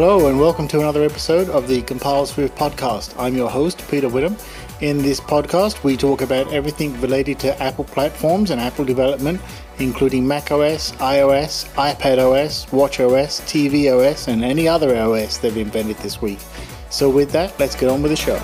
Hello, and welcome to another episode of the Compile Swift podcast. I'm your host, Peter Witham. In this podcast, we talk about everything related to Apple platforms and Apple development, including macOS, iOS, iPadOS, watchOS, tvOS, and any other OS they've invented this week. So, with that, let's get on with the show.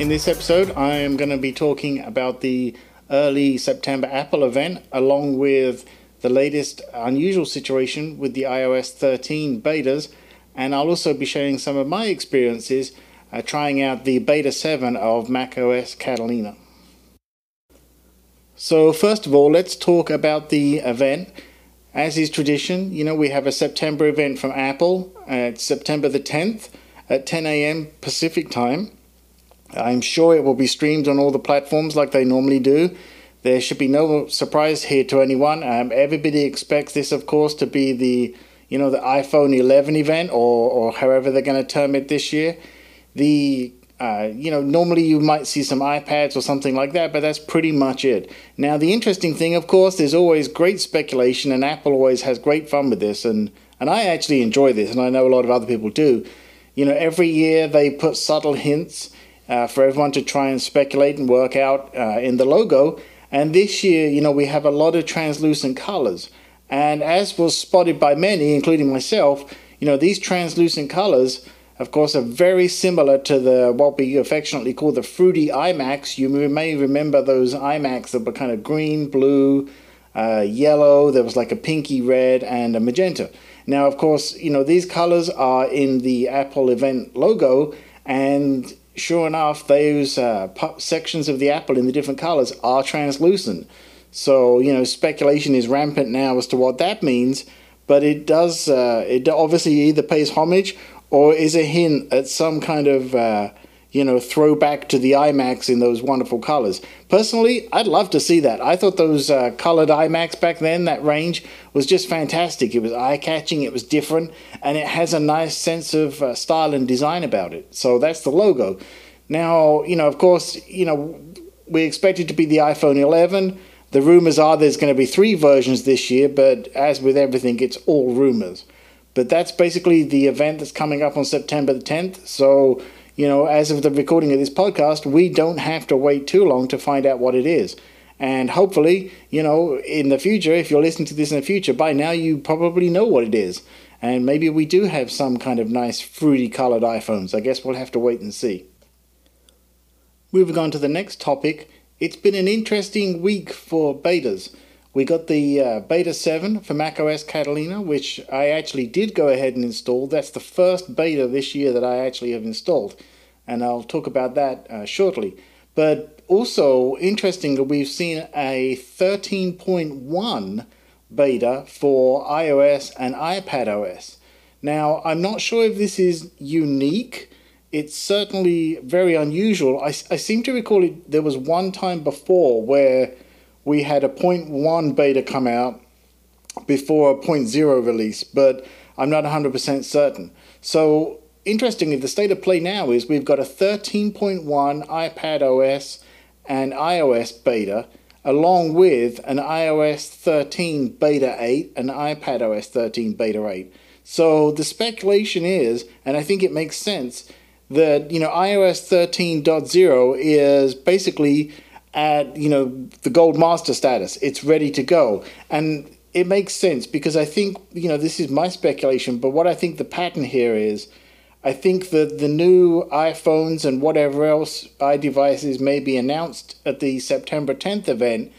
In this episode, I am going to be talking about the early September Apple event along with the latest unusual situation with the iOS 13 betas, and I'll also be sharing some of my experiences uh, trying out the beta 7 of macOS Catalina. So, first of all, let's talk about the event. As is tradition, you know, we have a September event from Apple. Uh, it's September the 10th at 10 a.m. Pacific time. I'm sure it will be streamed on all the platforms like they normally do. There should be no surprise here to anyone. Um, everybody expects this, of course, to be the you know the iPhone 11 event or or however they're going to term it this year. The uh, you know, normally you might see some iPads or something like that, but that's pretty much it. Now, the interesting thing, of course, there's always great speculation, and Apple always has great fun with this, and and I actually enjoy this, and I know a lot of other people do. You know, every year they put subtle hints uh, for everyone to try and speculate and work out uh, in the logo, and this year, you know, we have a lot of translucent colors. And as was spotted by many, including myself, you know, these translucent colors, of course, are very similar to the what we affectionately call the fruity iMacs. You may remember those iMacs that were kind of green, blue, uh, yellow, there was like a pinky red and a magenta. Now, of course, you know, these colors are in the Apple event logo, and sure enough, those uh, sections of the apple in the different colors are translucent. So, you know, speculation is rampant now as to what that means, but it does, uh, it obviously either pays homage or is a hint at some kind of uh, you know, throwback to the iMacs in those wonderful colors. Personally, I'd love to see that. I thought those uh, colored iMacs back then, that range, was just fantastic. It was eye catching, it was different, and it has a nice sense of uh, style and design about it. So that's the logo. Now, you know, of course, you know, we expect it to be the iPhone 11. The rumors are there's going to be three versions this year, but as with everything, it's all rumors. But that's basically the event that's coming up on September the 10th. So, you know, as of the recording of this podcast, we don't have to wait too long to find out what it is. And hopefully, you know, in the future, if you're listening to this in the future, by now you probably know what it is. And maybe we do have some kind of nice fruity colored iPhones. I guess we'll have to wait and see. Moving on to the next topic, it's been an interesting week for betas. We got the uh, beta 7 for macOS Catalina, which I actually did go ahead and install. That's the first beta this year that I actually have installed, and I'll talk about that uh, shortly. But also, interestingly, we've seen a 13.1 beta for iOS and iPadOS. Now, I'm not sure if this is unique. It's certainly very unusual. I, I seem to recall it, there was one time before where we had a 0.1 beta come out before a 0.0 release, but I'm not 100% certain. So, interestingly, the state of play now is we've got a 13.1 iPad OS and iOS beta, along with an iOS 13 beta 8 and iPad OS 13 beta 8. So, the speculation is, and I think it makes sense, that you know iOS 13.0 is basically at you know the gold master status. It's ready to go, and it makes sense because I think you know this is my speculation, but what I think the pattern here is. I think that the new iPhones and whatever else iDevices may be announced at the September 10th event,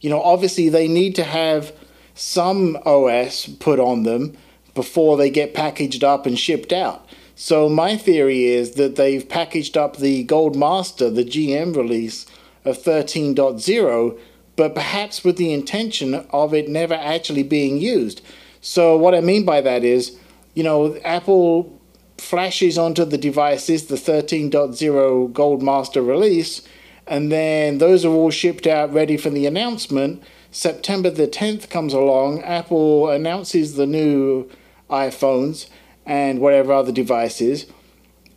you know, obviously they need to have some OS put on them before they get packaged up and shipped out. So my theory is that they've packaged up the Gold Master, the GM release, of 13.0, but perhaps with the intention of it never actually being used. So, what I mean by that is, you know, Apple flashes onto the devices the 13.0 Gold Master release, and then those are all shipped out ready for the announcement. September the 10th comes along, Apple announces the new iPhones and whatever other devices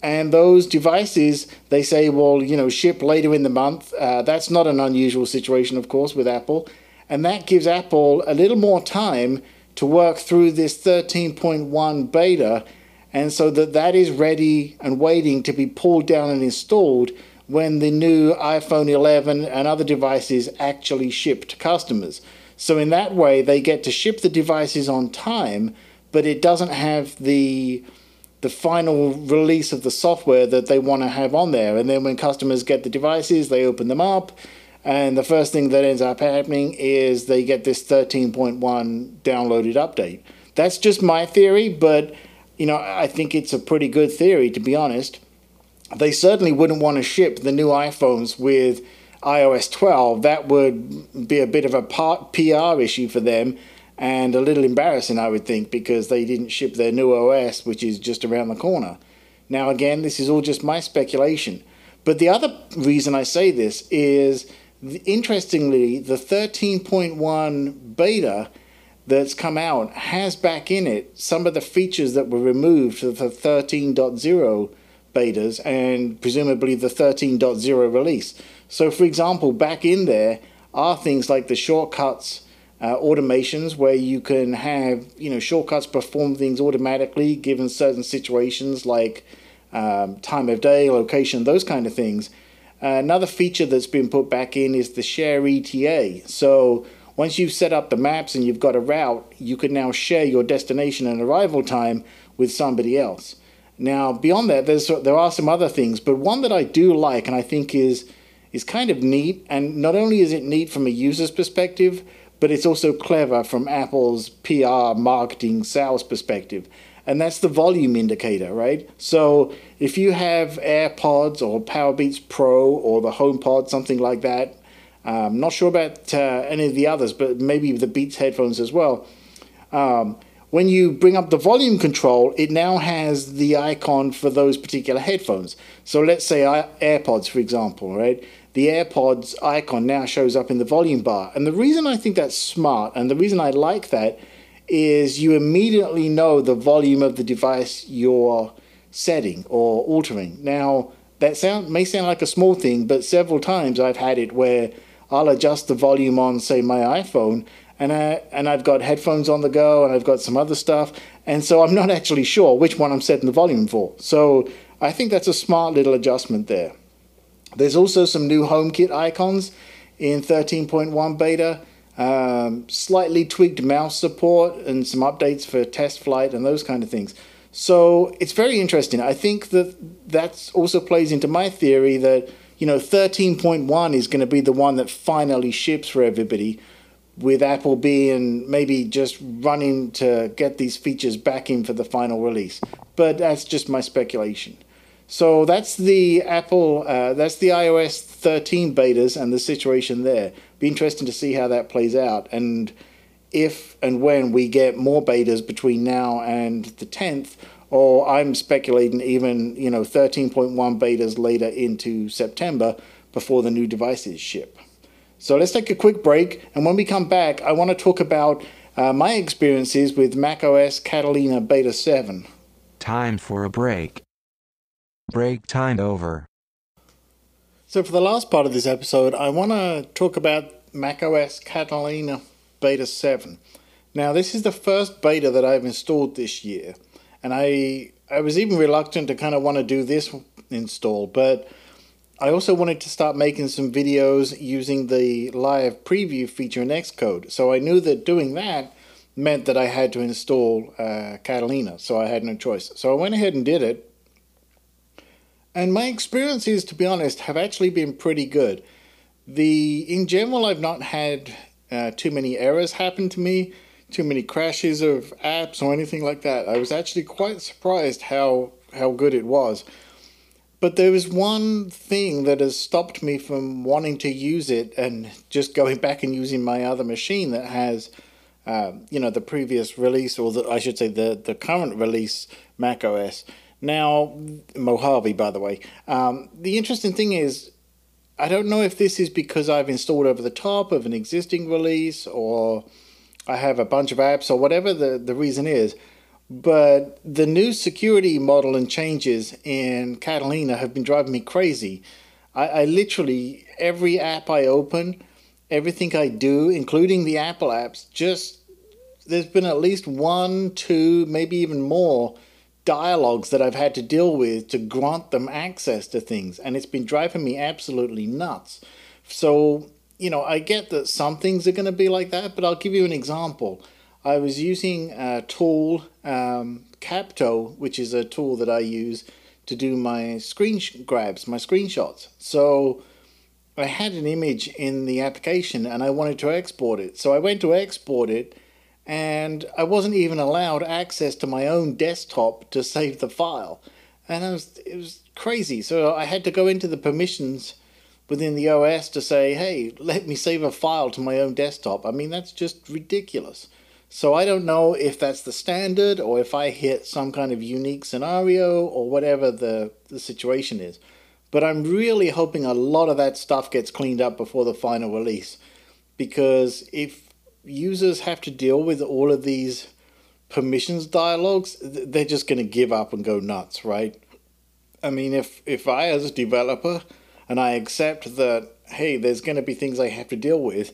and those devices they say well you know ship later in the month. Uh, that's not an unusual situation of course with apple. And that gives apple a little more time to work through this 13.1 beta. And so that that is ready and waiting to be pulled down and installed when the new iPhone 11 and other devices actually ship to customers. So in that way, they get to ship the devices on time, but it doesn't have the the final release of the software that they want to have on there. And then when customers get the devices, they open them up, and the first thing that ends up happening is they get this 13.1 downloaded update. That's just my theory, but you know, I think it's a pretty good theory to be honest. They certainly wouldn't want to ship the new iPhones with iOS 12. That would be a bit of a PR issue for them and a little embarrassing, I would think, because they didn't ship their new OS, which is just around the corner. Now, again, this is all just my speculation. But the other reason I say this is, interestingly, the 13.1 beta that's come out has back in it some of the features that were removed for the 13.0 betas and presumably the 13.0 release. So, for example, back in there are things like the shortcuts uh, automations where you can have you know shortcuts perform things automatically given certain situations like um, time of day, location, those kind of things. Uh, another feature that's been put back in is the share ETA. So once you've set up the maps and you've got a route, you can now share your destination and arrival time with somebody else. Now, beyond that, there's there are some other things, but one that I do like and I think is is kind of neat, and not only is it neat from a user's perspective, but it's also clever from Apple's PR, marketing, sales perspective. And that's the volume indicator, right? So if you have AirPods or Powerbeats Pro or the HomePod, something like that, um, not sure about uh, any of the others, but maybe the Beats headphones as well. Um, when you bring up the volume control, it now has the icon for those particular headphones. So let's say AirPods, for example, right? The AirPods icon now shows up in the volume bar. And the reason I think that's smart and the reason I like that is you immediately know the volume of the device you're setting or altering. Now, that sound may sound like a small thing, but several times I've had it where I'll adjust the volume on, say, my iPhone, and I and I've got headphones on the go, and I've got some other stuff, and so I'm not actually sure which one I'm setting the volume for. So I think that's a smart little adjustment there. There's also some new HomeKit icons in 13.1 beta, um, slightly tweaked mouse support, and some updates for TestFlight and those kind of things. So it's very interesting. I think that that also plays into my theory that you know, 13.1 is going to be the one that finally ships for everybody, with Apple being maybe just running to get these features back in for the final release. But that's just my speculation. So that's the Apple, uh, that's the iOS 13 betas and the situation there. Be interesting to see how that plays out and if and when we get more betas between now and the 10th or I'm speculating even you know 13.1 betas later into September before the new devices ship. So let's take a quick break, and when we come back, I want to talk about uh, my experiences with macOS Catalina Beta 7. Time for a break. Break time over. So for the last part of this episode, I want to talk about macOS Catalina Beta 7. Now, this is the first beta that I've installed this year and I I was even reluctant to kind of want to do this install, but I also wanted to start making some videos using the live preview feature in Xcode. So I knew that doing that meant that I had to install uh, Catalina, so I had no choice. So I went ahead and did it. And my experiences, to be honest, have actually been pretty good. The in general, I've not had uh, too many errors happen to me too many crashes of apps or anything like that. I was actually quite surprised how how good it was. But there was one thing that has stopped me from wanting to use it and just going back and using my other machine that has, uh, you know, the previous release or the, I should say the the current release Mac OS. Now, Mojave, by the way. Um, the interesting thing is, I don't know if this is because I've installed over the top of an existing release or I have a bunch of apps or whatever the, the reason is. But the new security model and changes in Catalina have been driving me crazy. I, I literally, every app I open, everything I do, including the Apple apps, just there's been at least one, two, maybe even more dialogues that I've had to deal with to grant them access to things, and it's been driving me absolutely nuts. So, you know, I get that some things are going to be like that, but I'll give you an example. I was using a tool, um, Capto, which is a tool that I use to do my screen grabs, my screenshots. So I had an image in the application and I wanted to export it. So I went to export it and I wasn't even allowed access to my own desktop to save the file. And was, it was crazy. So I had to go into the permissions within the OS to say, hey, let me save a file to my own desktop. I mean, that's just ridiculous. So I don't know if that's the standard or if I hit some kind of unique scenario or whatever the, the situation is. But I'm really hoping a lot of that stuff gets cleaned up before the final release. Because if users have to deal with all of these permissions dialogues, they're just going to give up and go nuts, right? I mean, if, if I, as a developer, and I accept that, hey, there's going to be things I have to deal with,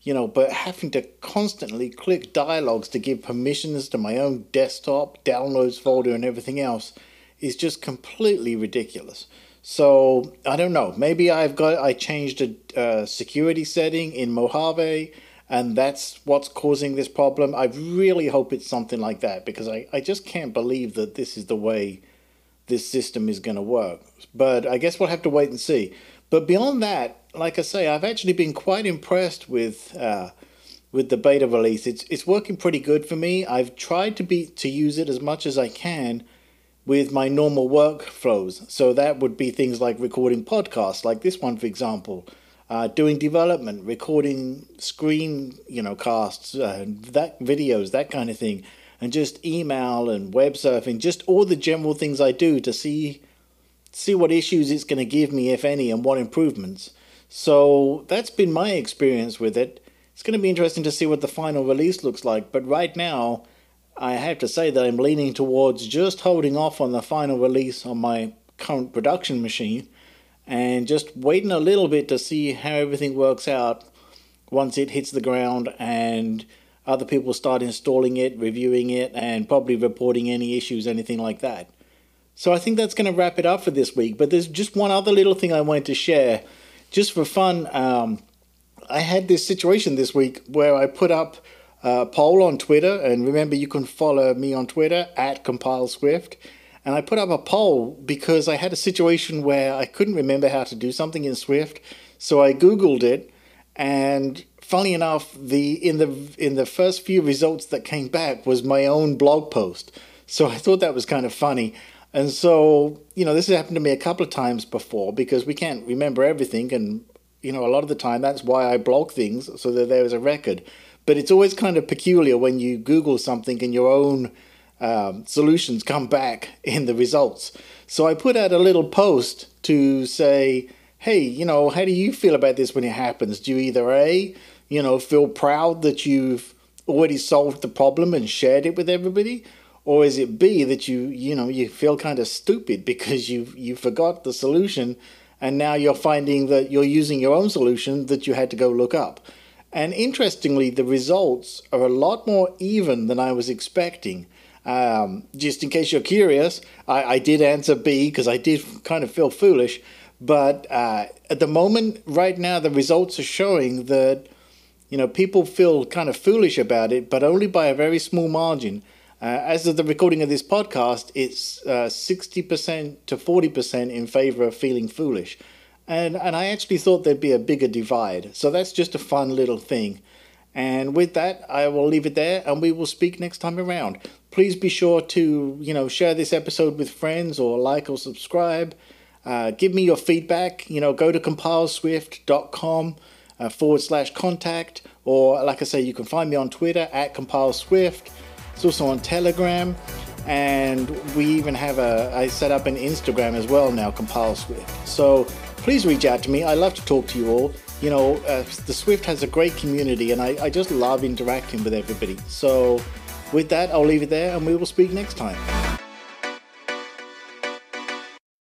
you know, but having to constantly click dialogues to give permissions to my own desktop, downloads folder, and everything else is just completely ridiculous. So I don't know. Maybe I've got I changed a uh, security setting in Mojave, and that's what's causing this problem. I really hope it's something like that because I, I just can't believe that this is the way this system is going to work. But I guess we'll have to wait and see. But beyond that, like I say, I've actually been quite impressed with uh, with the beta release. It's it's working pretty good for me. I've tried to be to use it as much as I can with my normal workflows. So that would be things like recording podcasts, like this one, for example, uh, doing development, recording screen, you know, casts, uh, that videos, that kind of thing, and just email and web surfing, just all the general things I do to see see what issues it's going to give me, if any, and what improvements. So that's been my experience with it. It's going to be interesting to see what the final release looks like, but right now, I have to say that I'm leaning towards just holding off on the final release on my current production machine and just waiting a little bit to see how everything works out once it hits the ground and other people start installing it, reviewing it, and probably reporting any issues, anything like that. So I think that's going to wrap it up for this week. But there's just one other little thing I wanted to share just for fun, um, I had this situation this week where I put up a poll on Twitter, and remember, you can follow me on Twitter at CompileSwift. And I put up a poll because I had a situation where I couldn't remember how to do something in Swift, so I Googled it, and funny enough, the in the in the first few results that came back was my own blog post. So I thought that was kind of funny. And so, you know, this has happened to me a couple of times before because we can't remember everything. And, you know, a lot of the time that's why I blog things so that there is a record. But it's always kind of peculiar when you Google something and your own um, solutions come back in the results. So I put out a little post to say, hey, you know, how do you feel about this when it happens? Do you either A, you know, feel proud that you've already solved the problem and shared it with everybody? or is it B that you you know you feel kind of stupid because you you forgot the solution and now you're finding that you're using your own solution that you had to go look up. And interestingly, the results are a lot more even than I was expecting. Um, just in case you're curious, I, I did answer B because I did kind of feel foolish. But uh, at the moment, right now, the results are showing that you know people feel kind of foolish about it, but only by a very small margin. Uh, as of the recording of this podcast, it's uh, 60% to 40% in favor of feeling foolish. And, and I actually thought there'd be a bigger divide. So that's just a fun little thing. And with that, I will leave it there and we will speak next time around. Please be sure to, you know, share this episode with friends or like or subscribe. Uh, give me your feedback. You know, go to compileswift.com uh, forward slash contact. Or, like I say, you can find me on Twitter at compileswift. It's also on Telegram, and we even have a. I set up an Instagram as well now, Compile Swift. So please reach out to me. I love to talk to you all. You know, uh, the Swift has a great community, and I, I just love interacting with everybody. So with that, I'll leave it there, and we will speak next time.